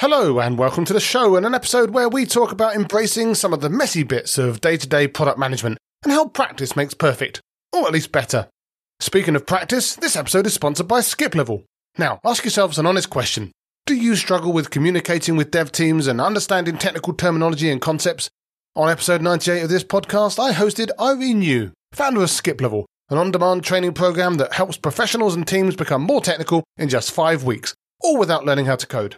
Hello, and welcome to the show and an episode where we talk about embracing some of the messy bits of day to day product management and how practice makes perfect, or at least better. Speaking of practice, this episode is sponsored by Skiplevel. Now, ask yourselves an honest question Do you struggle with communicating with dev teams and understanding technical terminology and concepts? On episode 98 of this podcast, I hosted Irene Yu, founder of Skiplevel, an on demand training program that helps professionals and teams become more technical in just five weeks, all without learning how to code.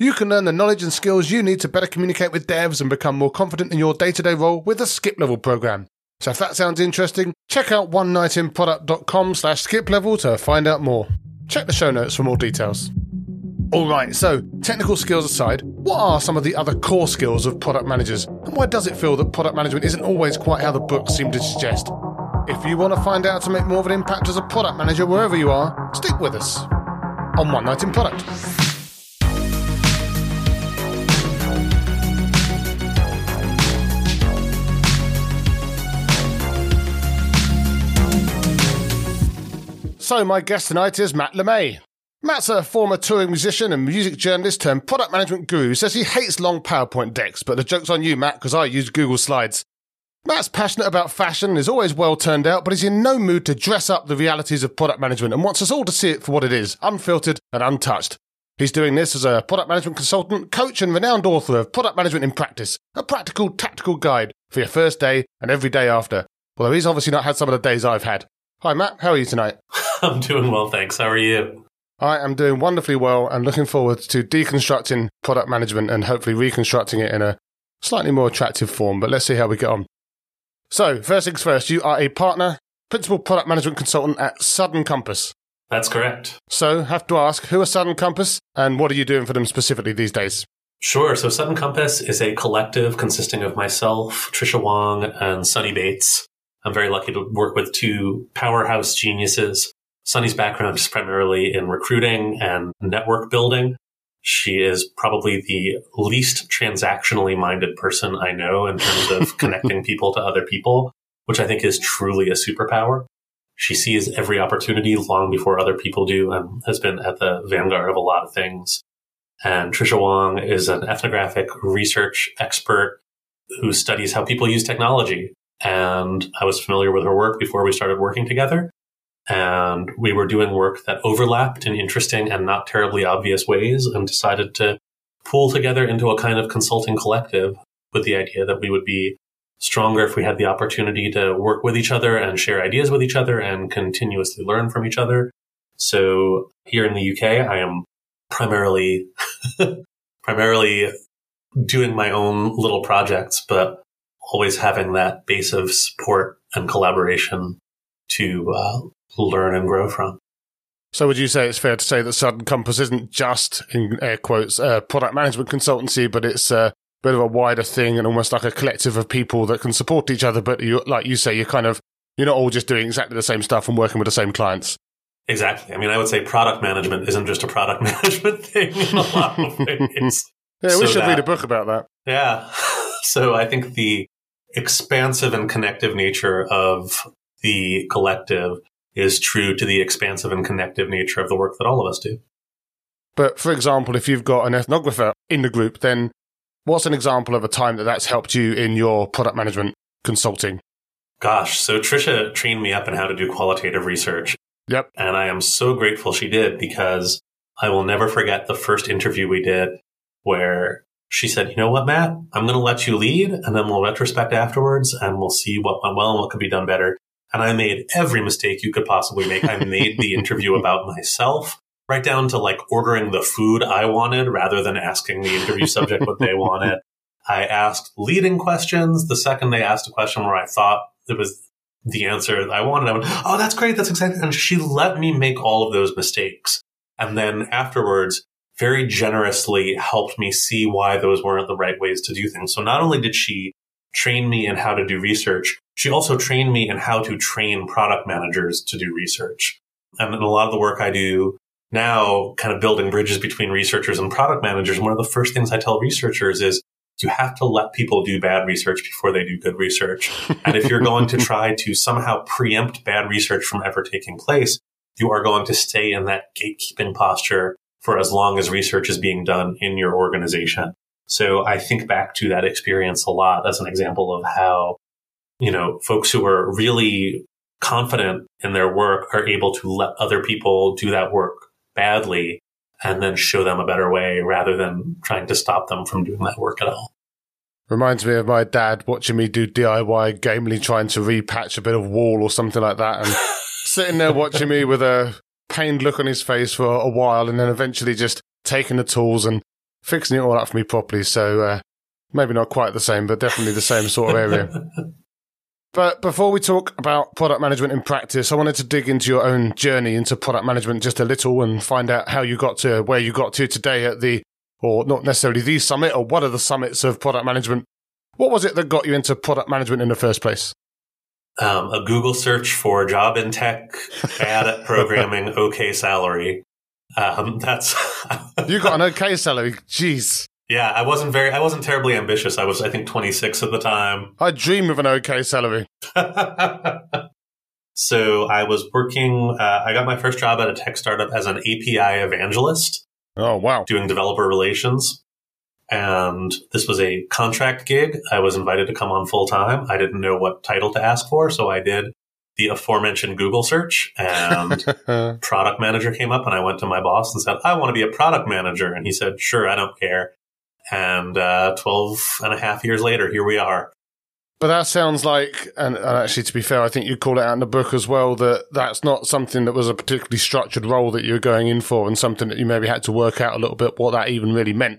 You can learn the knowledge and skills you need to better communicate with devs and become more confident in your day to day role with the Skiplevel program. So if that sounds interesting, check out one product.com slash skip level to find out more. Check the show notes for more details. Alright, so technical skills aside, what are some of the other core skills of product managers? And why does it feel that product management isn't always quite how the books seem to suggest? If you want to find out to make more of an impact as a product manager wherever you are, stick with us on One Knight in Product. So, my guest tonight is Matt LeMay. Matt's a former touring musician and music journalist turned product management guru who says he hates long PowerPoint decks, but the joke's on you, Matt, because I use Google Slides. Matt's passionate about fashion, is always well turned out, but is in no mood to dress up the realities of product management and wants us all to see it for what it is, unfiltered and untouched. He's doing this as a product management consultant, coach, and renowned author of Product Management in Practice, a practical, tactical guide for your first day and every day after. Although he's obviously not had some of the days I've had. Hi, Matt. How are you tonight? I'm doing well, thanks. How are you? I am doing wonderfully well and looking forward to deconstructing product management and hopefully reconstructing it in a slightly more attractive form. But let's see how we get on. So, first things first, you are a partner, principal product management consultant at Sudden Compass. That's correct. So, have to ask, who are Sudden Compass and what are you doing for them specifically these days? Sure. So, Sudden Compass is a collective consisting of myself, Tricia Wang, and Sunny Bates. I'm very lucky to work with two powerhouse geniuses Sunny's background is primarily in recruiting and network building. She is probably the least transactionally minded person I know in terms of connecting people to other people, which I think is truly a superpower. She sees every opportunity long before other people do and has been at the vanguard of a lot of things. And Tricia Wang is an ethnographic research expert who studies how people use technology. And I was familiar with her work before we started working together and we were doing work that overlapped in interesting and not terribly obvious ways and decided to pool together into a kind of consulting collective with the idea that we would be stronger if we had the opportunity to work with each other and share ideas with each other and continuously learn from each other. So here in the UK, I am primarily, primarily doing my own little projects, but always having that base of support and collaboration to uh, learn and grow from. So, would you say it's fair to say that Sudden Compass isn't just, in air quotes, a product management consultancy, but it's a bit of a wider thing and almost like a collective of people that can support each other? But you, like you say, you're kind of you're not all just doing exactly the same stuff and working with the same clients. Exactly. I mean, I would say product management isn't just a product management thing in a lot of ways. yeah, we so should that, read a book about that. Yeah. So I think the expansive and connective nature of the collective is true to the expansive and connective nature of the work that all of us do. But for example, if you've got an ethnographer in the group, then what's an example of a time that that's helped you in your product management consulting? Gosh, so Tricia trained me up in how to do qualitative research. Yep. And I am so grateful she did because I will never forget the first interview we did where she said, you know what, Matt, I'm going to let you lead and then we'll retrospect afterwards and we'll see what went well and what could be done better. And I made every mistake you could possibly make. I made the interview about myself, right down to like ordering the food I wanted rather than asking the interview subject what they wanted. I asked leading questions. The second they asked a question where I thought it was the answer I wanted, I went, Oh, that's great. That's exactly. And she let me make all of those mistakes. And then afterwards, very generously helped me see why those weren't the right ways to do things. So not only did she train me in how to do research, she also trained me in how to train product managers to do research. And in a lot of the work I do now, kind of building bridges between researchers and product managers, one of the first things I tell researchers is you have to let people do bad research before they do good research. and if you're going to try to somehow preempt bad research from ever taking place, you are going to stay in that gatekeeping posture for as long as research is being done in your organization. So I think back to that experience a lot as an example of how, you know, folks who are really confident in their work are able to let other people do that work badly and then show them a better way rather than trying to stop them from doing that work at all. Reminds me of my dad watching me do DIY, gamely trying to repatch a bit of wall or something like that, and sitting there watching me with a pained look on his face for a while, and then eventually just taking the tools and fixing it all up for me properly. So uh, maybe not quite the same, but definitely the same sort of area. But before we talk about product management in practice, I wanted to dig into your own journey into product management just a little and find out how you got to where you got to today at the, or not necessarily the summit, or one of the summits of product management. What was it that got you into product management in the first place? Um, a Google search for job in tech, bad at programming, okay salary. Um, that's you got an okay salary. Jeez. Yeah, I wasn't very, I wasn't terribly ambitious. I was, I think, 26 at the time. I dream of an okay salary. so I was working, uh, I got my first job at a tech startup as an API evangelist. Oh, wow. Doing developer relations. And this was a contract gig. I was invited to come on full time. I didn't know what title to ask for, so I did the aforementioned Google search and product manager came up and I went to my boss and said, I want to be a product manager. And he said, sure, I don't care. And uh, 12 and a half years later, here we are. But that sounds like, and, and, actually, to be fair, I think you call it out in the book as well that that's not something that was a particularly structured role that you were going in for, and something that you maybe had to work out a little bit what that even really meant.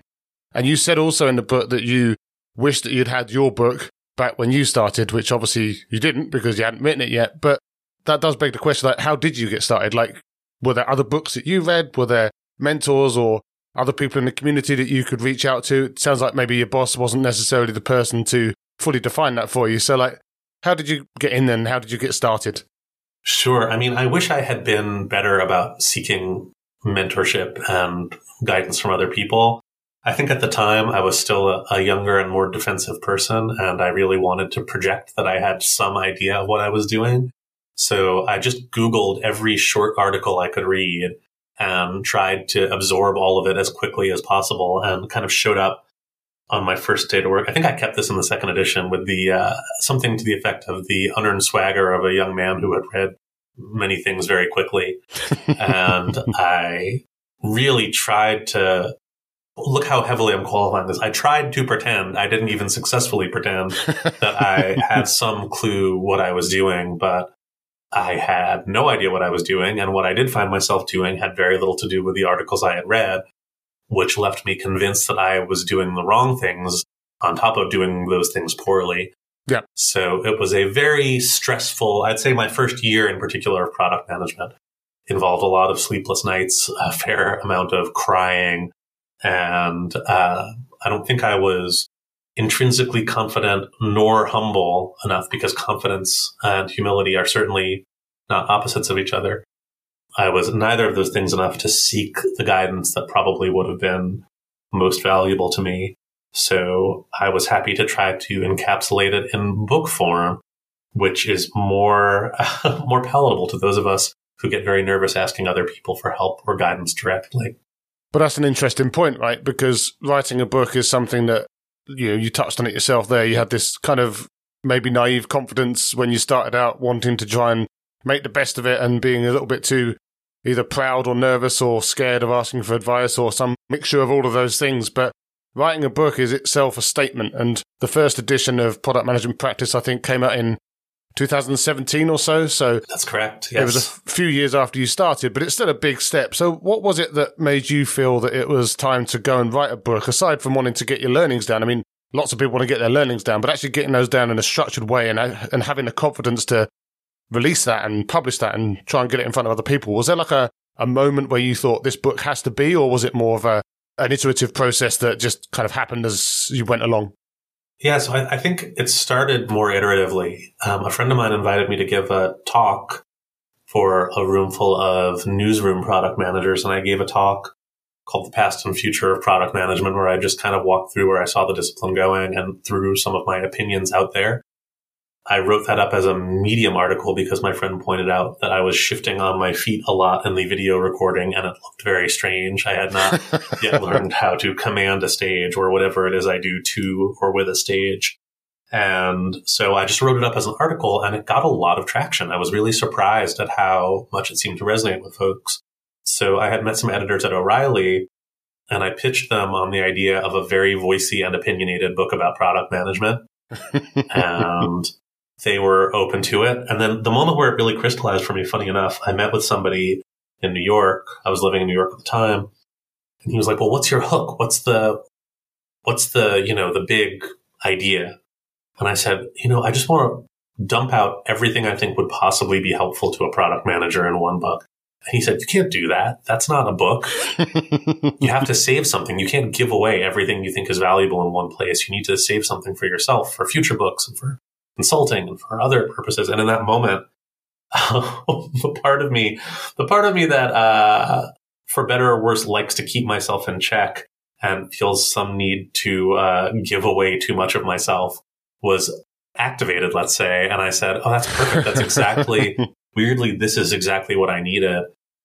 And you said also in the book that you wished that you'd had your book back when you started, which obviously you didn't because you hadn't written it yet. But that does beg the question: like, how did you get started? Like, were there other books that you read? Were there mentors or other people in the community that you could reach out to? It sounds like maybe your boss wasn't necessarily the person to fully define that for you. So, like, how did you get in then? How did you get started? Sure. I mean, I wish I had been better about seeking mentorship and guidance from other people. I think at the time I was still a, a, younger and more defensive person, and I really wanted to project that I had some idea of what I was doing. So I just Googled every short article I could read and tried to absorb all of it as quickly as possible and kind of showed up on my first day to work. I think I kept this in the second edition with the uh, something to the effect of the unearned swagger of a young man who had read many things very quickly. and I really tried to look how heavily I'm qualifying this. I tried to pretend, I didn't even successfully pretend that I had some clue what I was doing, but I had no idea what I was doing, and what I did find myself doing had very little to do with the articles I had read, which left me convinced that I was doing the wrong things on top of doing those things poorly. Yeah. So it was a very stressful, I'd say my first year in particular of product management involved a lot of sleepless nights, a fair amount of crying, and uh, I don't think I was intrinsically confident nor humble enough because confidence and humility are certainly not opposites of each other. I was neither of those things enough to seek the guidance that probably would have been most valuable to me. So I was happy to try to encapsulate it in book form, which is more, more palatable to those of us who get very nervous asking other people for help or guidance directly. But that's an interesting point, right? Because writing a book is something that you know, you touched on it yourself there. You had this kind of maybe naive confidence when you started out wanting to try and make the best of it and being a little bit too either proud or nervous or scared of asking for advice or some mixture of all of those things. But writing a book is itself a statement. And the first edition of Product Management Practice, I think, came out in 2017 or so. So that's correct. Yes. It was a few years after you started, but it's still a big step. So what was it that made you feel that it was time to go and write a book aside from wanting to get your learnings down? I mean, lots of people want to get their learnings down, but actually getting those down in a structured way and, uh, and having the confidence to release that and publish that and try and get it in front of other people. Was there like a, a moment where you thought this book has to be, or was it more of a, an iterative process that just kind of happened as you went along? Yeah, so I, I think it started more iteratively. Um, a friend of mine invited me to give a talk for a room full of newsroom product managers, and I gave a talk called The Past and Future of Product Management, where I just kind of walked through where I saw the discipline going and threw some of my opinions out there. I wrote that up as a medium article because my friend pointed out that I was shifting on my feet a lot in the video recording and it looked very strange. I had not yet learned how to command a stage or whatever it is I do to or with a stage. And so I just wrote it up as an article and it got a lot of traction. I was really surprised at how much it seemed to resonate with folks. So I had met some editors at O'Reilly and I pitched them on the idea of a very voicey and opinionated book about product management. and they were open to it. And then the moment where it really crystallized for me, funny enough, I met with somebody in New York. I was living in New York at the time. And he was like, well, what's your hook? What's the, what's the, you know, the big idea? And I said, you know, I just want to dump out everything I think would possibly be helpful to a product manager in one book. And he said, you can't do that. That's not a book. you have to save something. You can't give away everything you think is valuable in one place. You need to save something for yourself, for future books and for consulting and for other purposes. And in that moment, the part of me, the part of me that, uh, for better or worse, likes to keep myself in check and feels some need to uh, give away too much of myself was activated, let's say. And I said, Oh, that's perfect. That's exactly, weirdly, this is exactly what I needed.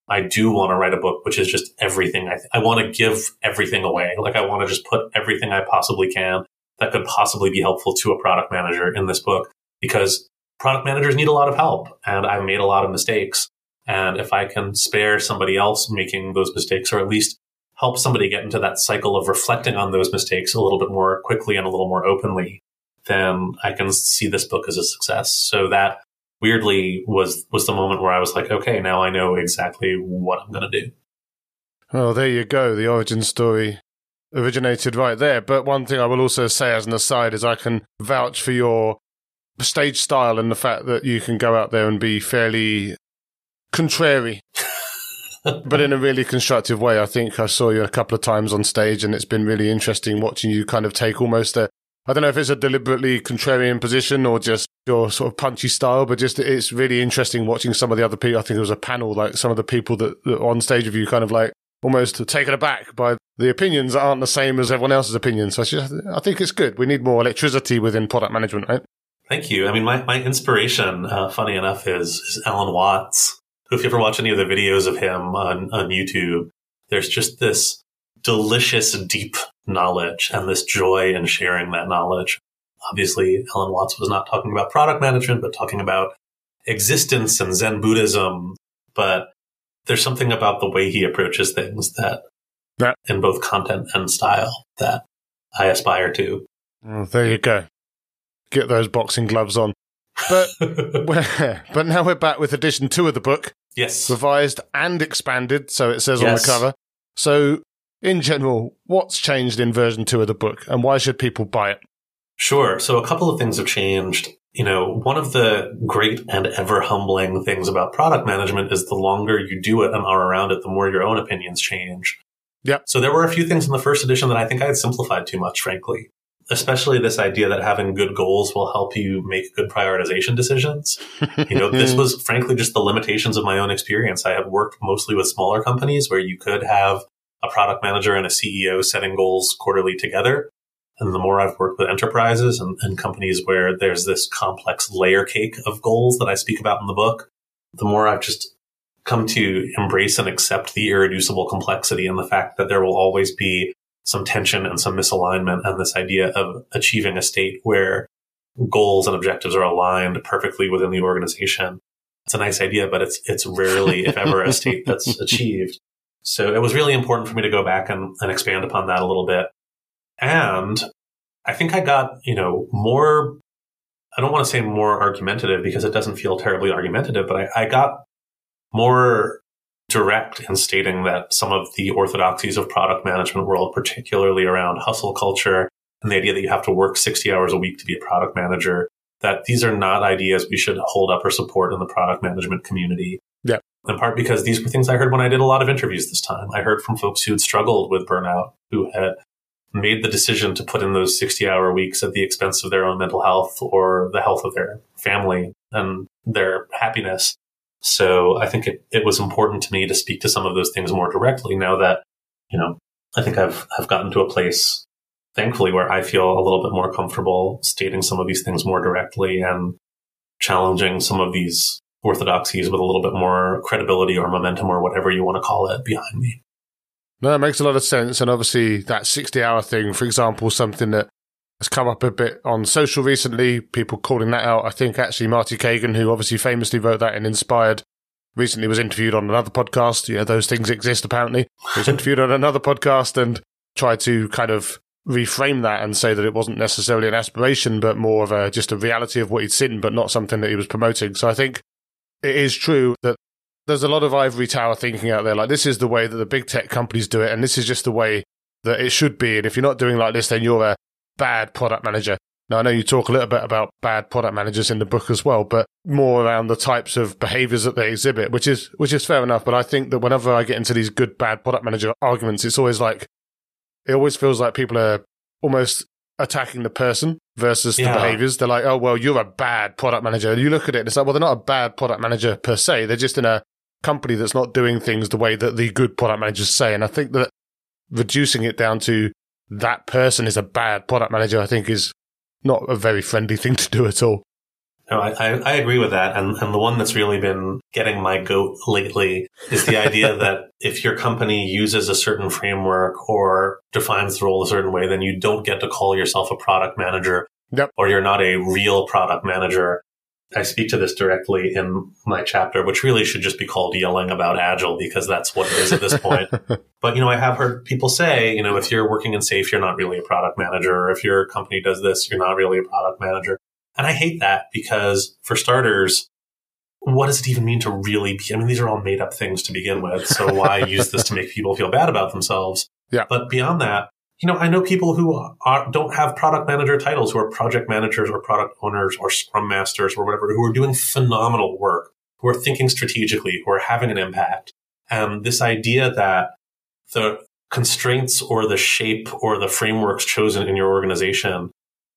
I do want to write a book, which is just everything. I, th- I want to give everything away. Like I want to just put everything I possibly can that could possibly be helpful to a product manager in this book because product managers need a lot of help and I've made a lot of mistakes. And if I can spare somebody else making those mistakes or at least help somebody get into that cycle of reflecting on those mistakes a little bit more quickly and a little more openly, then I can see this book as a success. So that weirdly was was the moment where I was like, okay, now I know exactly what I'm going to do. Well, there you go. The origin story originated right there. But one thing I will also say as an aside is I can vouch for your stage style and the fact that you can go out there and be fairly contrary. but in a really constructive way. I think I saw you a couple of times on stage and it's been really interesting watching you kind of take almost a I don't know if it's a deliberately contrarian position or just your sort of punchy style, but just it's really interesting watching some of the other people. I think it was a panel, like some of the people that, that on stage with you kind of like almost taken aback by the opinions that aren't the same as everyone else's opinions. So I, just, I think it's good. We need more electricity within product management, right? Thank you. I mean, my, my inspiration, uh, funny enough, is, is Alan Watts. If you ever watch any of the videos of him on, on YouTube, there's just this delicious, deep knowledge and this joy in sharing that knowledge. Obviously, Alan Watts was not talking about product management, but talking about existence and Zen Buddhism. But there's something about the way he approaches things that, yeah. in both content and style, that I aspire to. Oh, there you go. Get those boxing gloves on. But but now we're back with edition two of the book. Yes, revised and expanded, so it says yes. on the cover. So, in general, what's changed in version two of the book, and why should people buy it? Sure. So, a couple of things have changed you know, one of the great and ever humbling things about product management is the longer you do it and are around it, the more your own opinions change. Yeah. So there were a few things in the first edition that I think I had simplified too much, frankly. Especially this idea that having good goals will help you make good prioritization decisions. You know, this was frankly just the limitations of my own experience. I had worked mostly with smaller companies where you could have a product manager and a CEO setting goals quarterly together. And the more I've worked with enterprises and, and, companies where there's this complex layer cake of goals that I speak about in the book, the more I've just come to embrace and accept the irreducible complexity and the fact that there will always be some tension and some misalignment and this idea of achieving a state where goals and objectives are aligned perfectly within the organization. It's a nice idea, but it's, it's rarely, if ever, a state that's achieved. So it was really important for me to go back and, and expand upon that a little bit and I think I got, you know, more, I don't want to say more argumentative because it doesn't feel terribly argumentative, but I, I got more direct in stating that some of the orthodoxies of product management world, particularly around hustle culture and the idea that you have to work 60 hours a week to be a product manager, that these are not ideas we should hold up or support in the product management community. Yeah. In part because these were things I heard when I did a lot of interviews this time. I heard from folks who had struggled with burnout, who had made the decision to put in those 60 hour weeks at the expense of their own mental health or the health of their family and their happiness. So I think it, it was important to me to speak to some of those things more directly now that, you know, I think I've, I've gotten to a place, thankfully, where I feel a little bit more comfortable stating some of these things more directly and challenging some of these orthodoxies with a little bit more credibility or momentum or whatever you want to call it behind me. No, that makes a lot of sense. And obviously, that 60 hour thing, for example, something that has come up a bit on social recently, people calling that out. I think actually Marty Cagan, who obviously famously wrote that and Inspired, recently was interviewed on another podcast. Yeah, those things exist apparently. He was interviewed on another podcast and tried to kind of reframe that and say that it wasn't necessarily an aspiration, but more of a just a reality of what he'd seen, but not something that he was promoting. So I think it is true that there's a lot of ivory tower thinking out there. Like this is the way that the big tech companies do it, and this is just the way that it should be. And if you're not doing like this, then you're a bad product manager. Now I know you talk a little bit about bad product managers in the book as well, but more around the types of behaviors that they exhibit, which is which is fair enough. But I think that whenever I get into these good bad product manager arguments, it's always like it always feels like people are almost attacking the person versus Yeah. the behaviors. They're like, oh, well, you're a bad product manager. And you look at it and it's like, well, they're not a bad product manager per se. They're just in a company that's not doing things the way that the good product managers say. And I think that reducing it down to that person is a bad product manager, I think is not a very friendly thing to do at all. No, I, I, I agree with that. And, and the one that's really been getting my goat lately is the idea that if your company uses a certain framework or defines the role a certain way, then you don't get to call yourself a product manager Yep. or you're not a real product manager. I speak to this directly in my chapter, which really should just be called yelling about agile because that's what it is at this point. But, you know, I have heard people say, you know, if you're working in SAFe, you're not really a product manager. Or if your company does this, you're not really a product manager. And I hate that because for starters, what does it even mean to really be? I mean, these are all made up things to begin with. So why use this to make people feel bad about themselves? Yeah. But beyond that, you know, I know people who are, don't have product manager titles, who are project managers or product owners or scrum masters or whatever, who are doing phenomenal work, who are thinking strategically, who are having an impact. And this idea that the constraints or the shape or the frameworks chosen in your organization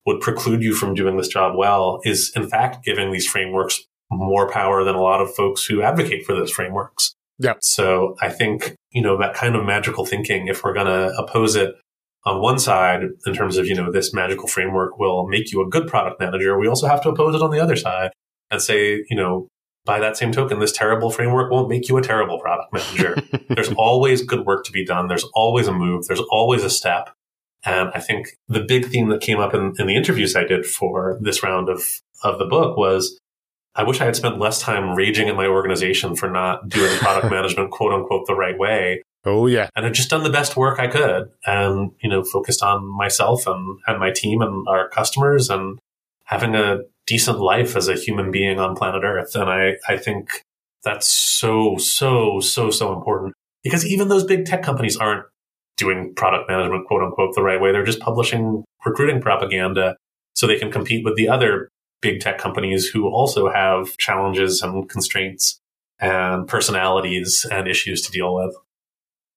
would preclude you from doing this job well is in fact giving these frameworks more power than a lot of folks who advocate for those frameworks. Yeah. So I think, you know, that kind of magical thinking, if we're going to oppose it on one side in terms of, you know, this magical framework will make you a good product manager, we also have to oppose it on the other side and say, you know, by that same token, this terrible framework won't make you a terrible product manager. there's always good work to be done. There's always a move. There's always a step. And I think the big theme that came up in, in the interviews I did for this round of, of the book was I wish I had spent less time raging at my organization for not doing product management, quote unquote, the right way. Oh, yeah. And I'd just done the best work I could and, you know, focused on myself and, and my team and our customers and having a decent life as a human being on planet Earth. And I, I think that's so, so, so, so important because even those big tech companies aren't doing product management, quote unquote, the right way. They're just publishing recruiting propaganda so they can compete with the other big tech companies who also have challenges and constraints and personalities and issues to deal with.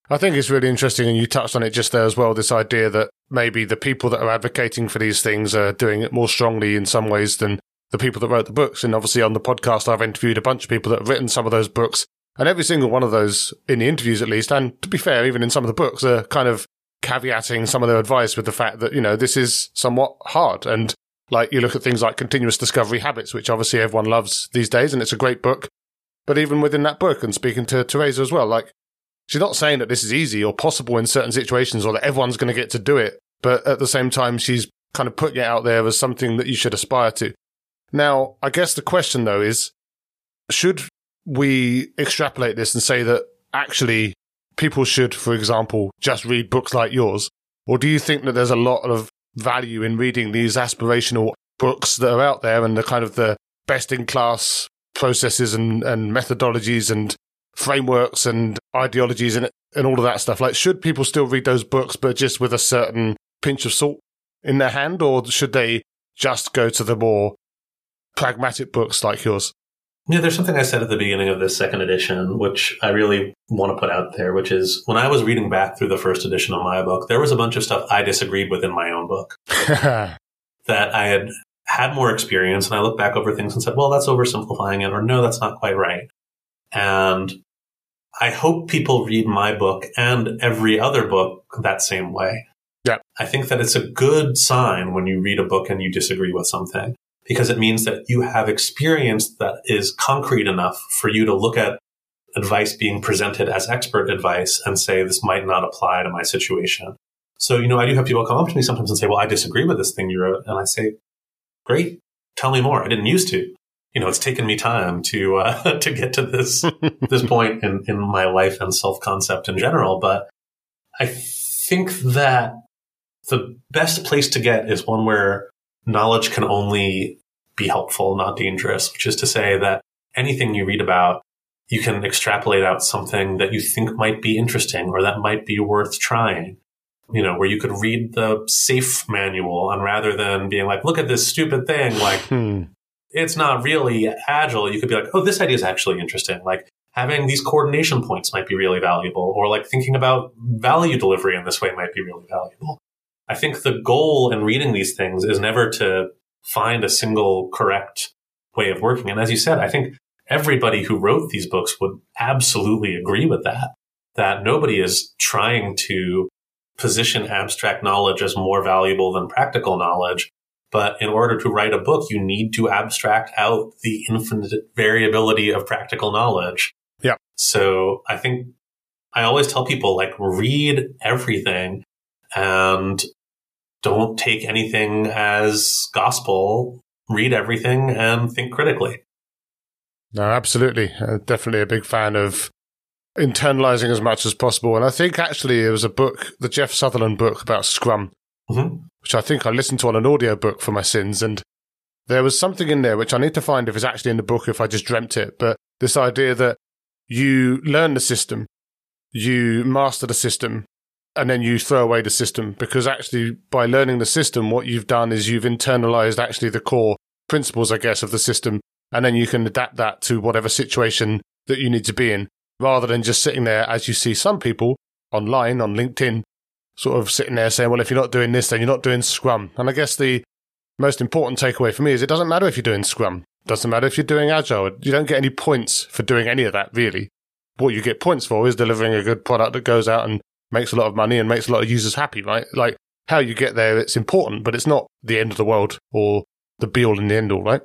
I think it's really interesting, and you touched on it just there as well. This idea that maybe the people that are advocating for these things are doing it more strongly in some ways than the people that wrote the books. And obviously, on the podcast, I've interviewed a bunch of people that have written some of those books, and every single one of those, in the interviews at least, and to be fair, even in some of the books, are kind of caveating some of their advice with the fact that you know this is somewhat hard and. Like you look at things like continuous discovery habits, which obviously everyone loves these days, and it's a great book. But even within that book, and speaking to Teresa as well, like She's not saying that this is easy or possible in certain situations or that everyone's going to get to do it. But at the same time, she's kind of putting it out there as something that you should aspire to. Now, I guess the question though is, should we extrapolate this and say that actually people should, for example, just read books like yours? Or do you think that there's a lot of value in reading these aspirational books that are out there and the kind of the best in class processes and, and methodologies and frameworks and ideologies and and all of that stuff. Like, should people still read those books, but just with a certain pinch of salt in their hand, or should they just go to the more pragmatic books like yours? Yeah, there's something I said at the beginning of this second edition, which I really want to put out there, which is when I was reading back through the first edition of my book, there was a bunch of stuff I disagreed with in my own book that I had had more experience. And I looked back over things and said, well, that's oversimplifying it, or no, that's not quite right. And I hope people read my book and every other book that same way. Yeah. I think that it's a good sign when you read a book and you disagree with something. because it means that you have experience that is concrete enough for you to look at advice being presented as expert advice and say, this might not apply to my situation. So, you know, I do have people come up to me sometimes and say, well, I disagree with this thing you wrote. And I say, great, tell me more. I didn't used to. You know, it's taken me time to, uh, to get to this, this point in, in my life and self concept in general. But I think that the best place to get is one where knowledge can only be helpful, not dangerous, which is to say that anything you read about, you can extrapolate out something that you think might be interesting or that might be worth trying. You know, where you could read the SAFe manual and rather than being like, look at this stupid thing, like, hmm. It's not really agile, you could be like, oh, this idea is actually interesting. Like, having these coordination points might be really valuable, or like thinking about value delivery in this way might be really valuable. I think the goal in reading these things is never to find a single correct way of working. And as you said, I think everybody who wrote these books would absolutely agree with that, that nobody is trying to position abstract knowledge as more valuable than practical knowledge. But in order to write a book, you need to abstract out the infinite variability of practical knowledge. Yeah. So I think I always tell people like read everything and don't take anything as gospel. Read everything and think critically. No, absolutely. Uh, definitely a big fan of internalizing as much as possible. And I think actually it was a book, the Jeff Sutherland book about Scrum, mm-hmm. Which I think I listened to on an audio book for my sins. And there was something in there which I need to find if it's actually in the book, if I just dreamt it. But this idea that you learn the system, you master the system, and then you throw away the system because actually by learning the system, what you've done is you've internalized actually the core principles, I guess, of the system. And then you can adapt that to whatever situation that you need to be in rather than just sitting there as you see some people online on LinkedIn sort of sitting there saying, well, if you're not doing this, then you're not doing Scrum. And I guess the most important takeaway for me is it doesn't matter if you're doing Scrum. It doesn't matter if you're doing Agile. You don't get any points for doing any of that, really. What you get points for is delivering a good product that goes out and makes a lot of money and makes a lot of users happy, right? Like how you get there, it's important, but it's not the end of the world or the be all and the end all, right?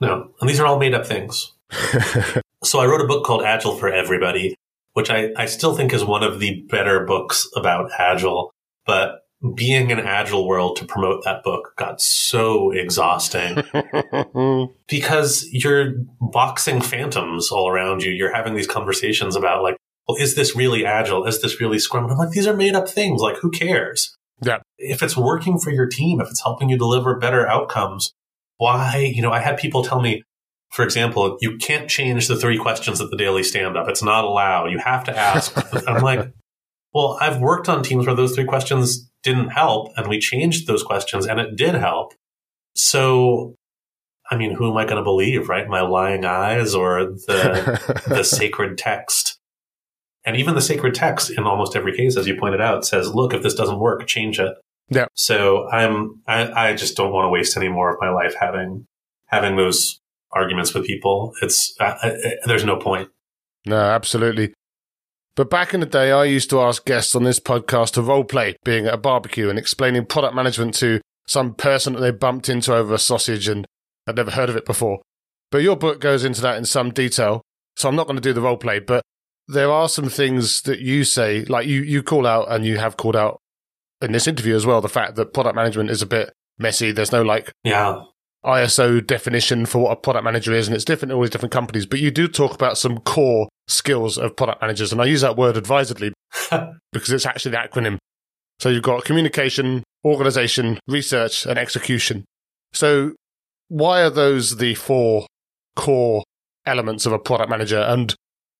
No. And these are all made up things. so I wrote a book called Agile for Everybody, which I, I still think is one of the better books about Agile. But being an Agile world to promote that book got so exhausting because you're boxing phantoms all around you. You're having these conversations about like, well, is this really agile? Is this really scrum? And I'm like, these are made up things. Like, who cares? Yeah. If it's working for your team, if it's helping you deliver better outcomes, why, you know, I had people tell me, for example, you can't change the three questions at the daily stand up. It's not allowed. You have to ask. I'm like, well, I've worked on teams where those three questions didn't help and we changed those questions and it did help. So, I mean, who am I going to believe, right? My lying eyes or the, the sacred text? And even the sacred text in almost every case, as you pointed out, says, look, if this doesn't work, change it. Yeah. So I'm, I, I just don't want to waste any more of my life having, having those arguments with people. It's, uh, I, I, there's no point. No, absolutely. But back in the day, I used to ask guests on this podcast to role play being at a barbecue and explaining product management to some person that they bumped into over a sausage and had never heard of it before. But your book goes into that in some detail. So I'm not going to do the role play, but there are some things that you say, like you, you call out and you have called out in this interview as well, the fact that product management is a bit messy. There's no like yeah. ISO definition for what a product manager is, and it's different in all these different companies. But you do talk about some core skills of product managers, and I use that word advisedly because it's actually the acronym. So you've got communication, organization, research, and execution. So why are those the four core elements of a product manager? And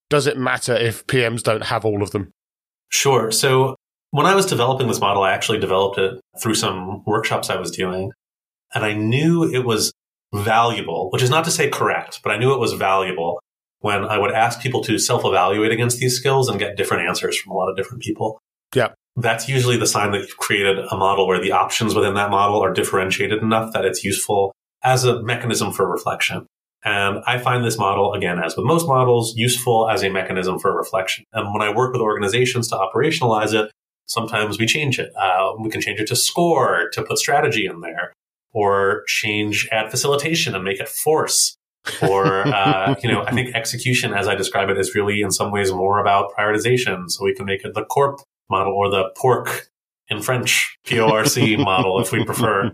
does it matter if PMs don't have all of them? Sure. So when I was developing this model, I actually developed it through some workshops I was doing. And I knew it was valuable, which is not to say correct, but I knew it was valuable when I would ask people to self evaluate against these skills and get different answers from a lot of different people. Yeah. That's usually the sign that you've created a model where the options within that model are differentiated enough that it's useful as a mechanism for reflection. And I find this model, again, as with most models, useful as a mechanism for reflection. And when I work with organizations to operationalize it, sometimes we change it. Uh, we can change it to score, to put strategy in there. Or change add facilitation and make it force. or, uh, you know, I think execution, as I describe it, is really in some ways more about prioritization. So we can make it the corp model or the pork in French, P-O-R-C model, if we prefer.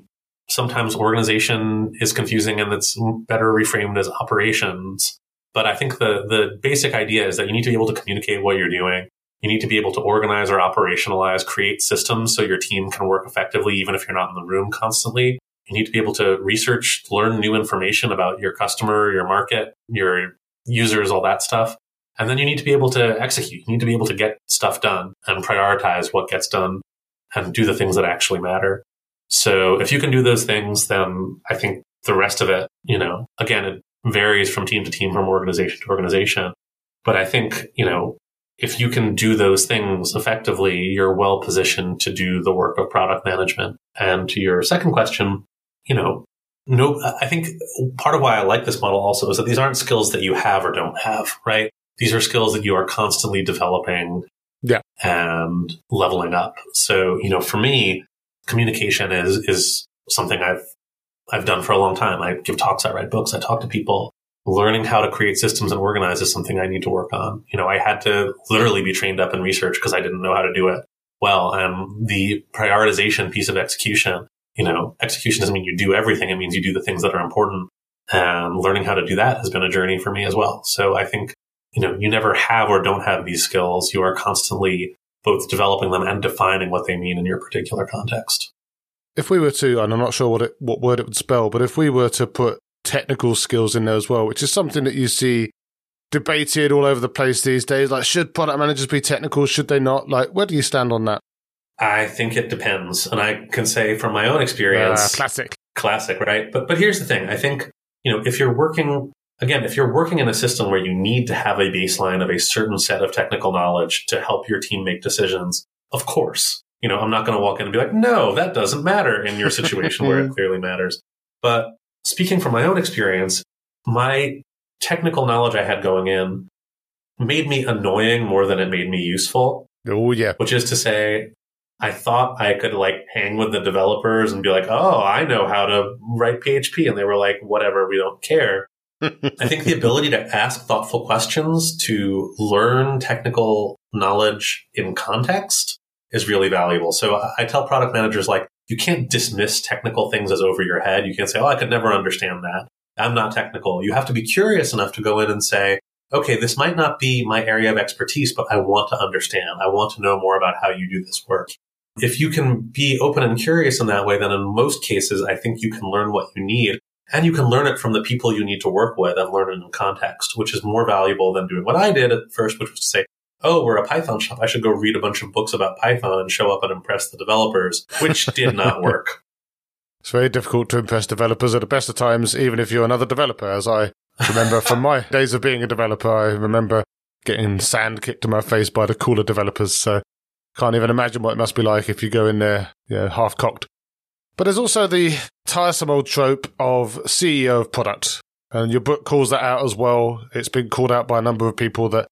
Sometimes organization is confusing and it's better reframed as operations. But I think the, the basic idea is that you need to be able to communicate what you're doing. You need to be able to organize or operationalize, create systems so your team can work effectively, even if you're not in the room constantly. You need to be able to research, learn new information about your customer, your market, your users, all that stuff. And then you need to be able to execute. You need to be able to get stuff done and prioritize what gets done and do the things that actually matter. So if you can do those things, then I think the rest of it, you know, again, it varies from team to team, from organization to organization. But I think, you know, if you can do those things effectively, you're well positioned to do the work of product management. And to your second question, you know, no, I think part of why I like this model also is that these aren't skills that you have or don't have, right? These are skills that you are constantly developing yeah. and leveling up. So, you know, for me, communication is, is something I've, I've done for a long time. I give talks, I write books, I talk to people. Learning how to create systems and organize is something I need to work on. You know, I had to literally be trained up in research because I didn't know how to do it well. And the prioritization piece of execution, you know, execution doesn't mean you do everything. It means you do the things that are important. And learning how to do that has been a journey for me as well. So I think you know, you never have or don't have these skills. You are constantly both developing them and defining what they mean in your particular context. If we were to, and I'm not sure what it, what word it would spell, but if we were to put technical skills in there as well, which is something that you see debated all over the place these days, like should product managers be technical? Should they not? Like, where do you stand on that? I think it depends, and I can say from my own experience, uh, classic, classic, right? But but here's the thing: I think you know if you're working again, if you're working in a system where you need to have a baseline of a certain set of technical knowledge to help your team make decisions, of course, you know, I'm not going to walk in and be like, no, that doesn't matter in your situation where it clearly matters. But speaking from my own experience, my technical knowledge I had going in made me annoying more than it made me useful. Oh, yeah. Which is to say, I thought I could like hang with the developers and be like, oh, I know how to write PHP. And they were like, whatever, we don't care. I think the ability to ask thoughtful questions, to learn technical knowledge in context is really valuable. So I tell product managers like, you can't dismiss technical things as over your head. You can't say, oh, I could never understand that. I'm not technical. You have to be curious enough to go in and say, okay, this might not be my area of expertise, but I want to understand. I want to know more about how you do this work. If you can be open and curious in that way, then in most cases, I think you can learn what you need and you can learn it from the people you need to work with and learn it in context, which is more valuable than doing what I did at first, which was to say, oh, we're a Python shop. I should go read a bunch of books about Python and show up and impress the developers, which did not work. It's very difficult to impress developers at the best of times, even if you're another developer. As I remember from my days of being a developer, I remember getting sand kicked in my face by the cooler developers. So can't even imagine what it must be like if you go in there, yeah, half cocked. But there's also the tiresome old trope of CEO of product. And your book calls that out as well. It's been called out by a number of people that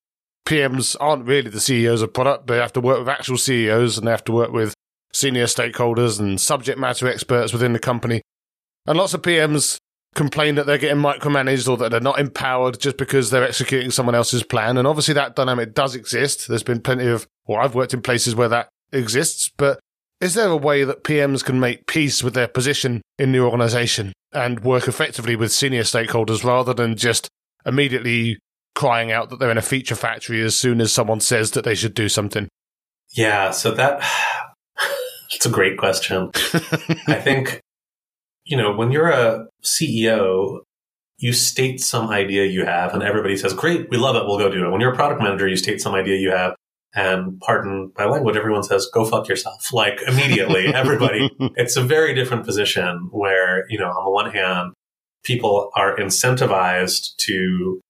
PMs aren't really the CEOs of product. They have to work with actual CEOs and they have to work with senior stakeholders and subject matter experts within the company. And lots of PMs complain that they're getting micromanaged or that they're not empowered just because they're executing someone else's plan. And obviously that dynamic does exist. There's been plenty of, or I've worked in places where that exists, but is there a way that PMs can make peace with their position in the organization and work effectively with senior stakeholders rather than just immediately crying out that they're in a feature factory as soon as someone says that they should do something? Yeah, so that it's a great question. I think you know, when you're a CEO, you state some idea you have and everybody says, "Great, we love it, we'll go do it." When you're a product manager, you state some idea you have and pardon my language, everyone says, go fuck yourself. Like immediately, everybody, it's a very different position where, you know, on the one hand, people are incentivized to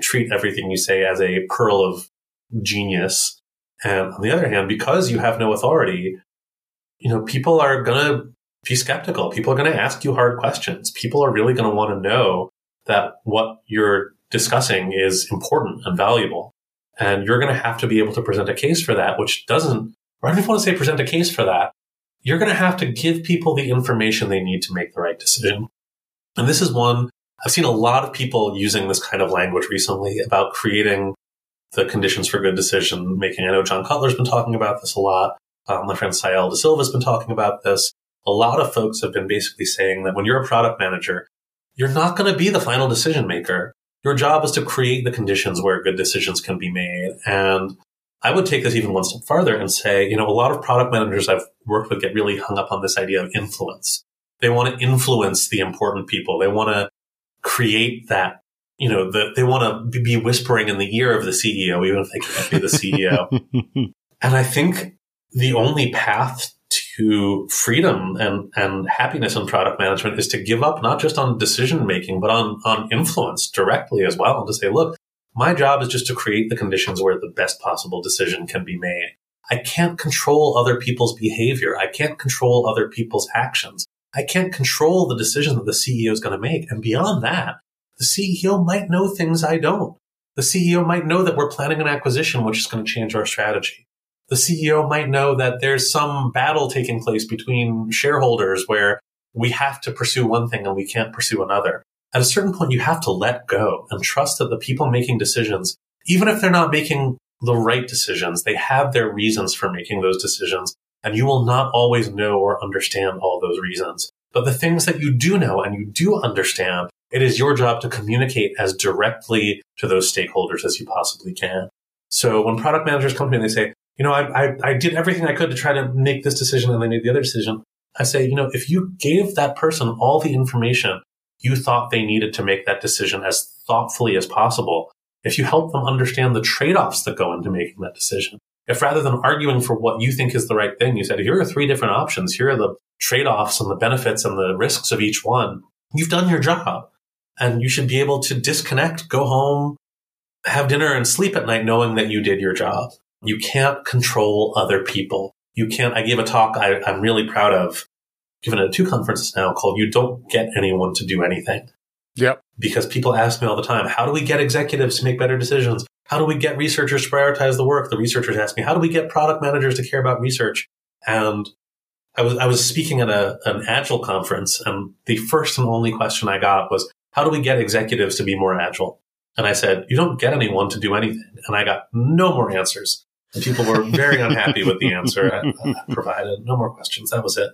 treat everything you say as a pearl of genius. And on the other hand, because you have no authority, you know, people are going to be skeptical. People are going to ask you hard questions. People are really going to want to know that what you're discussing is important and valuable. And you're going to have to be able to present a case for that, which doesn't, or I don't want to say present a case for that, you're going to have to give people the information they need to make the right decision. And this is one I've seen a lot of people using this kind of language recently about creating the conditions for good decision making. I know John Cutler's been talking about this a lot. Um, my friend Sael De Silva's been talking about this. A lot of folks have been basically saying that when you're a product manager, you're not going to be the final decision maker. Your job is to create the conditions where good decisions can be made. And I would take this even one step farther and say, you know, a lot of product managers I've worked with get really hung up on this idea of influence. They want to influence the important people. They want to create that, you know, the, they want to be whispering in the ear of the CEO, even if they can't be the CEO. and I think the only path to freedom and, and happiness in product management is to give up not just on decision making, but on, on influence directly as well. And to say, look, my job is just to create the conditions where the best possible decision can be made. I can't control other people's behavior. I can't control other people's actions. I can't control the decision that the CEO is going to make. And beyond that, the CEO might know things I don't. The CEO might know that we're planning an acquisition, which is going to change our strategy. The CEO might know that there's some battle taking place between shareholders where we have to pursue one thing and we can't pursue another. At a certain point, you have to let go and trust that the people making decisions, even if they're not making the right decisions, they have their reasons for making those decisions and you will not always know or understand all those reasons. But the things that you do know and you do understand, it is your job to communicate as directly to those stakeholders as you possibly can. So when product managers come to me and they say, you know, I, I, I did everything I could to try to make this decision and they made the other decision. I say, you know, if you gave that person all the information you thought they needed to make that decision as thoughtfully as possible, if you help them understand the trade offs that go into making that decision, if rather than arguing for what you think is the right thing, you said, here are three different options. Here are the trade offs and the benefits and the risks of each one. You've done your job and you should be able to disconnect, go home, have dinner and sleep at night knowing that you did your job. You can't control other people. You can't. I gave a talk I, I'm really proud of, given at two conferences now called You Don't Get Anyone to Do Anything. Yep. Because people ask me all the time, how do we get executives to make better decisions? How do we get researchers to prioritize the work? The researchers ask me, how do we get product managers to care about research? And I was, I was speaking at a, an agile conference and the first and only question I got was, how do we get executives to be more agile? And I said, you don't get anyone to do anything. And I got no more answers. People were very unhappy with the answer I, I provided. No more questions. That was it.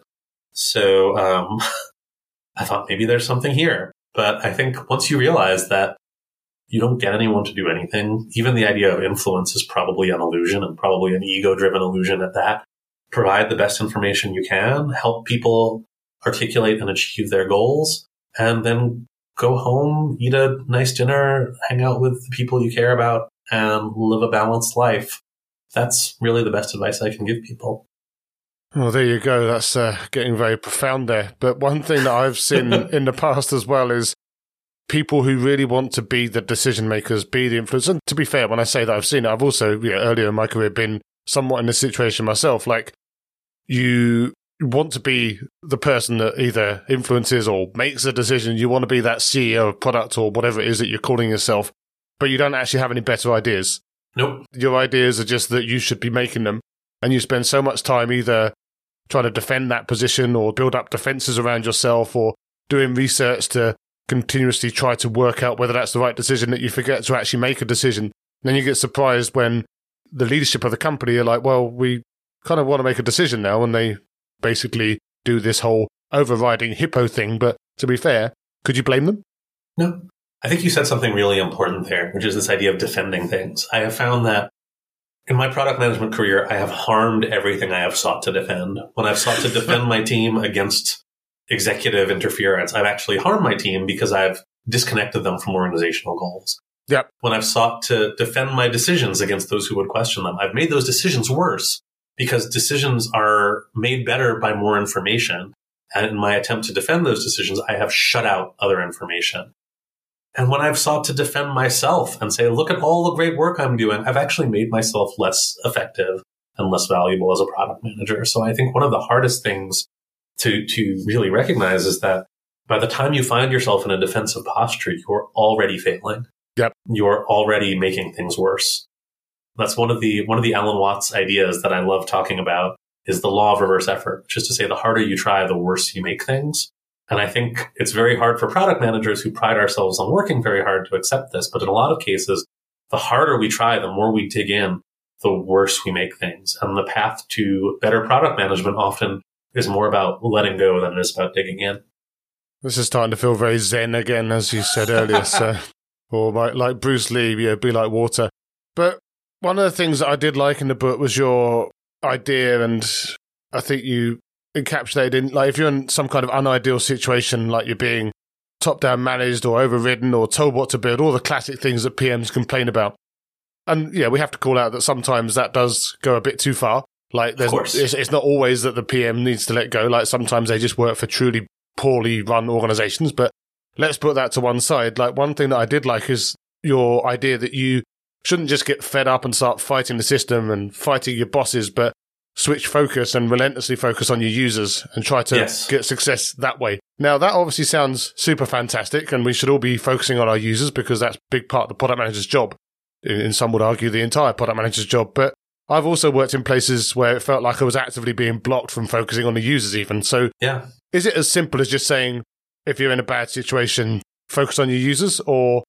So, um, I thought maybe there's something here. But I think once you realize that you don't get anyone to do anything. Even the idea of influence is probably an illusion and probably an ego driven illusion at that. Provide the best information you can, help people articulate and achieve their goals, and then go home, eat a nice dinner, hang out with the people you care about, and live a balanced life. That's really the best advice I can give people. Well, there you go. That's uh, getting very profound there. But one thing that I've seen in the past as well is people who really want to be the decision makers, be the influencers. And to be fair, when I say that I've seen it, I've also you know, earlier in my career been somewhat in this situation myself. Like you want to be the person that either influences or makes a decision. You want to be that CEO of product or whatever it is that you're calling yourself, but you don't actually have any better ideas. Nope. Your ideas are just that you should be making them. And you spend so much time either trying to defend that position or build up defenses around yourself or doing research to continuously try to work out whether that's the right decision that you forget to actually make a decision. And then you get surprised when the leadership of the company are like, well, we kind of want to make a decision now. And they basically do this whole overriding hippo thing. But to be fair, could you blame them? No. I think you said something really important there, which is this idea of defending things. I have found that in my product management career, I have harmed everything I have sought to defend. When I've sought to defend my team against executive interference. I've actually harmed my team because I've disconnected them from organizational goals. Yep. When I've sought to defend my decisions against those who would question them, I've made those decisions worse because decisions are made better by more information. And in my attempt to defend those decisions, I have shut out other information. And when I've sought to defend myself and say, look at all the great work I'm doing, I've actually made myself less effective and less valuable as a product manager. So I think one of the hardest things to, to really recognize is that by the time you find yourself in a defensive posture, you're already failing. Yep. You're already making things worse. That's one of the, one of the Alan Watts ideas that I love talking about is the law of reverse effort, which is to say the harder you try, the worse you make things. And I think it's very hard for product managers who pride ourselves on working very hard to accept this. But in a lot of cases, the harder we try, the more we dig in, the worse we make things. And the path to better product management often is more about letting go than it is about digging in. This is starting to feel very zen again, as you said earlier. so, or like, like Bruce Lee, yeah, be like water. But one of the things that I did like in the book was your idea, and I think you encapsulated in like if you're in some kind of unideal situation, like you're being top down managed or overridden or told what to build, all the classic things that PMs complain about. And yeah, we have to call out that sometimes that does go a bit too far. Like, there's, it's, it's not always that the PM needs to let go. Like, sometimes they just work for truly poorly run organizations. But let's put that to one side. Like, one thing that I did like is your idea that you shouldn't just get fed up and start fighting the system and fighting your bosses, but switch focus and relentlessly focus on your users and try to yes. get success that way. Now, that obviously sounds super fantastic, and we should all be focusing on our users because that's a big part of the product manager's job. And some would argue the entire product manager's job. But I've also worked in places where it felt like I was actively being blocked from focusing on the users, even. So, yeah. is it as simple as just saying, if you're in a bad situation, focus on your users, or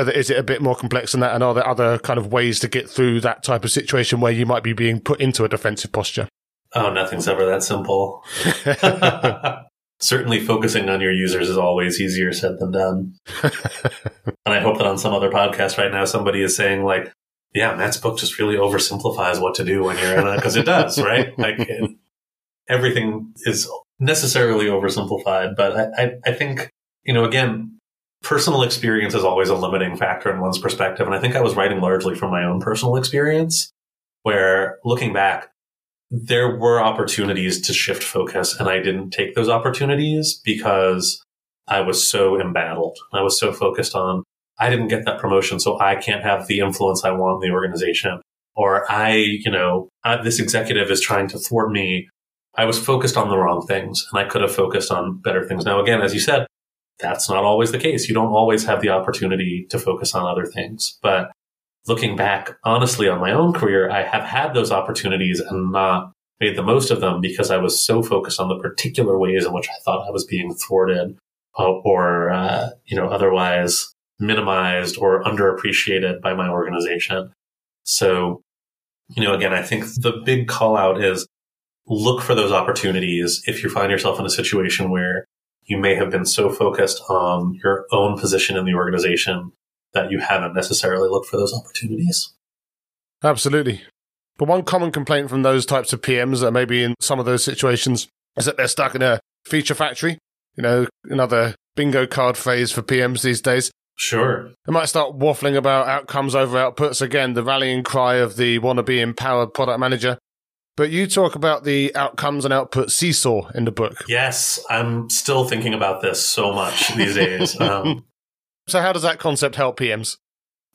is it a bit more complex than that? And are there other kind of ways to get through that type of situation where you might be being put into a defensive posture? Oh, nothing's ever that simple. Certainly, focusing on your users is always easier said than done. and I hope that on some other podcast right now, somebody is saying, like, yeah, Matt's book just really oversimplifies what to do when you're in it, because it does, right? Like, it, everything is necessarily oversimplified. But I, I, I think, you know, again, personal experience is always a limiting factor in one's perspective. And I think I was writing largely from my own personal experience, where looking back, there were opportunities to shift focus, and I didn't take those opportunities because I was so embattled. I was so focused on, I didn't get that promotion, so I can't have the influence I want in the organization. Or I, you know, I, this executive is trying to thwart me. I was focused on the wrong things and I could have focused on better things. Now, again, as you said, that's not always the case. You don't always have the opportunity to focus on other things. But looking back honestly on my own career, I have had those opportunities and not made the most of them because I was so focused on the particular ways in which I thought I was being thwarted uh, or, uh, you know, otherwise minimized or underappreciated by my organization. So, you know, again, I think the big call out is look for those opportunities if you find yourself in a situation where you may have been so focused on your own position in the organization that you haven't necessarily looked for those opportunities. Absolutely. But one common complaint from those types of PMs that maybe in some of those situations is that they're stuck in a feature factory. You know, another bingo card phase for PMs these days. Sure. They might start waffling about outcomes over outputs again, the rallying cry of the wannabe empowered product manager. But you talk about the outcomes and output seesaw in the book. Yes, I'm still thinking about this so much these days. Um, so, how does that concept help PMs?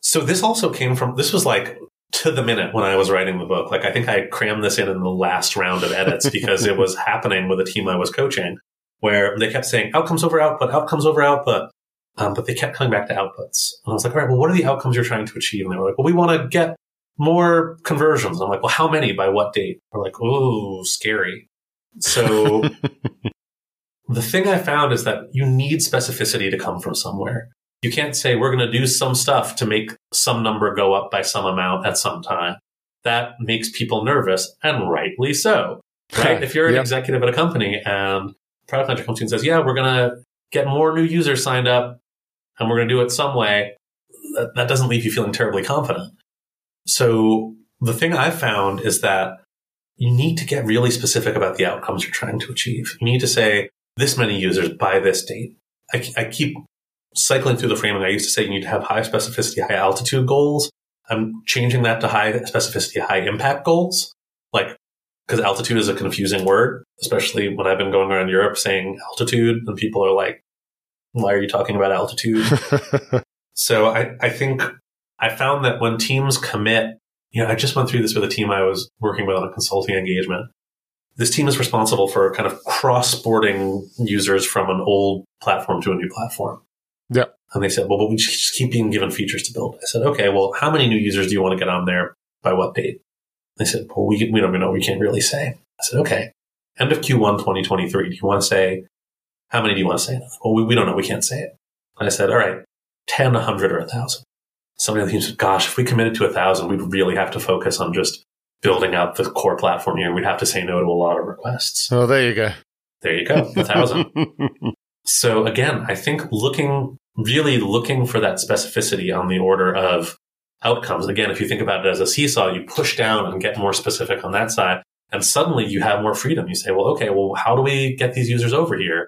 So, this also came from, this was like to the minute when I was writing the book. Like, I think I crammed this in in the last round of edits because it was happening with a team I was coaching where they kept saying outcomes over output, outcomes over output. Um, but they kept coming back to outputs. And I was like, all right, well, what are the outcomes you're trying to achieve? And they were like, well, we want to get more conversions. I'm like, well, how many by what date? We're like, oh, scary. So the thing I found is that you need specificity to come from somewhere. You can't say we're going to do some stuff to make some number go up by some amount at some time. That makes people nervous, and rightly so. Right? if you're an yep. executive at a company and product manager comes in and says, "Yeah, we're going to get more new users signed up, and we're going to do it some way," that, that doesn't leave you feeling terribly confident. So the thing I've found is that you need to get really specific about the outcomes you're trying to achieve. You need to say this many users by this date. I, I keep cycling through the framing. I used to say you need to have high specificity, high altitude goals. I'm changing that to high specificity, high impact goals. Like, because altitude is a confusing word, especially when I've been going around Europe saying altitude and people are like, why are you talking about altitude? so I, I think I found that when teams commit, you know, I just went through this with a team I was working with on a consulting engagement. This team is responsible for kind of cross-boarding users from an old platform to a new platform. Yeah. And they said, well, but we just keep being given features to build. I said, okay, well, how many new users do you want to get on there by what date? They said, well, we, we don't even know. We can't really say. I said, okay, end of Q1 2023, do you want to say, how many do you want to say? Well, we, we don't know. We can't say it. And I said, all right, 10, 100, or 1,000. Somebody on the team said, gosh, if we committed to a 1,000, we'd really have to focus on just building out the core platform here. We'd have to say no to a lot of requests. Oh, there you go. There you go, A 1,000. so again, I think looking, really looking for that specificity on the order of outcomes. Again, if you think about it as a seesaw, you push down and get more specific on that side. And suddenly you have more freedom. You say, well, okay, well, how do we get these users over here?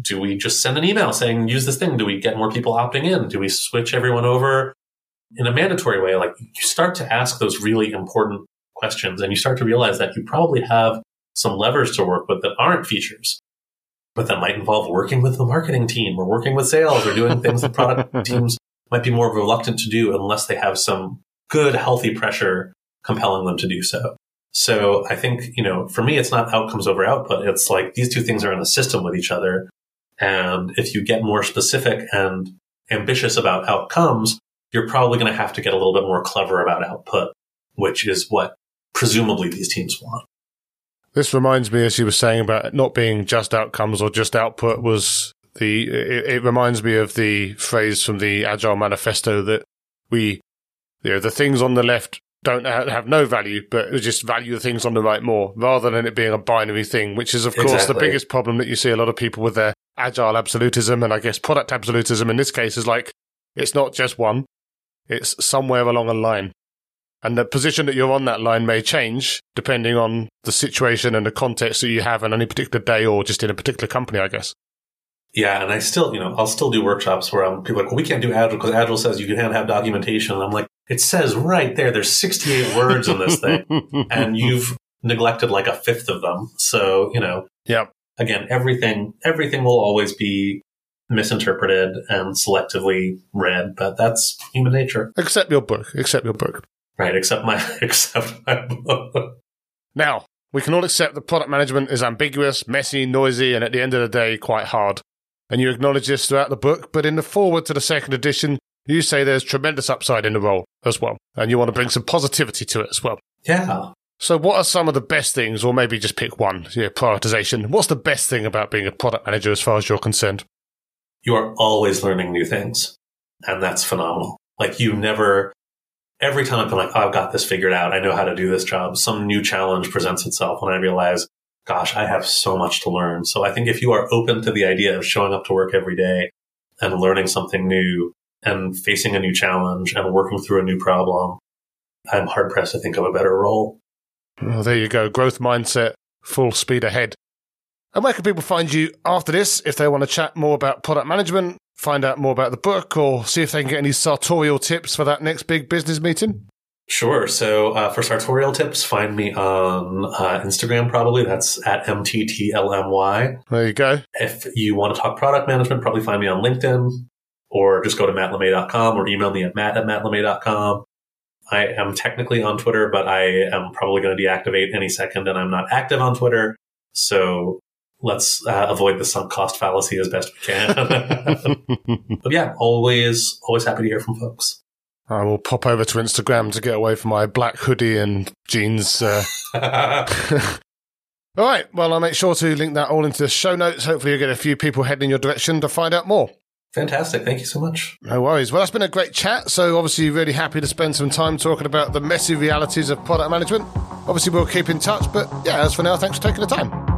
Do we just send an email saying, use this thing? Do we get more people opting in? Do we switch everyone over in a mandatory way? Like you start to ask those really important questions and you start to realize that you probably have some levers to work with that aren't features, but that might involve working with the marketing team or working with sales or doing things that product teams might be more reluctant to do unless they have some good, healthy pressure compelling them to do so. So I think, you know, for me, it's not outcomes over output. It's like these two things are in a system with each other. And if you get more specific and ambitious about outcomes, you're probably going to have to get a little bit more clever about output, which is what presumably these teams want. This reminds me, as you were saying about not being just outcomes or just output, was the it, it, reminds me of the phrase from the Agile Manifesto that we, you know, the things on the left don't have no value, but just value the things on the right more, rather than it being a binary thing, which is of exactly. course the biggest problem that you see a lot of people with their agile absolutism and I guess product absolutism in this case is like it's not just one, it's somewhere along a line. And the position that you're on that line may change depending on the situation and the context that you have on any particular day or just in a particular company, I guess. Yeah, and I still, you know, I'll still do workshops where I'm people are like, well, we can't do Agile because Agile says you can't have documentation. And I'm like, it says right there, there's 68 words in this thing, and you've neglected like a fifth of them. So, you know, yeah. Again, everything, everything will always be misinterpreted and selectively read, but that's human nature. Except your book. Except your book. Right. Except my, except my book. Now, we can all accept that product management is ambiguous, messy, noisy, and at the end of the day, quite hard. And you acknowledge this throughout the book, but in the foreword to the second edition, you say there's tremendous upside in the role as well, and you want to bring some positivity to it as well. Yeah. So, what are some of the best things, or maybe just pick one? Yeah, prioritization. What's the best thing about being a product manager as far as you're concerned? You are always learning new things, and that's phenomenal. Like, you never, every time I've been like, oh, I've got this figured out, I know how to do this job, some new challenge presents itself, and I realize, gosh, I have so much to learn. So, I think if you are open to the idea of showing up to work every day and learning something new, and facing a new challenge and working through a new problem, I'm hard pressed to think of a better role. Well, there you go. Growth mindset, full speed ahead. And where can people find you after this if they want to chat more about product management, find out more about the book, or see if they can get any sartorial tips for that next big business meeting? Sure. So uh, for sartorial tips, find me on uh, Instagram, probably. That's at MTTLMY. There you go. If you want to talk product management, probably find me on LinkedIn or just go to mattlemay.com or email me at matt at mattlemay.com. I am technically on Twitter, but I am probably going to deactivate any second, and I'm not active on Twitter. So let's uh, avoid the sunk cost fallacy as best we can. but yeah, always, always happy to hear from folks. I will pop over to Instagram to get away from my black hoodie and jeans. Uh... all right. Well, I'll make sure to link that all into the show notes. Hopefully, you'll get a few people heading in your direction to find out more. Fantastic. Thank you so much. No worries. Well, that's been a great chat. So, obviously, really happy to spend some time talking about the messy realities of product management. Obviously, we'll keep in touch. But yeah, as for now, thanks for taking the time.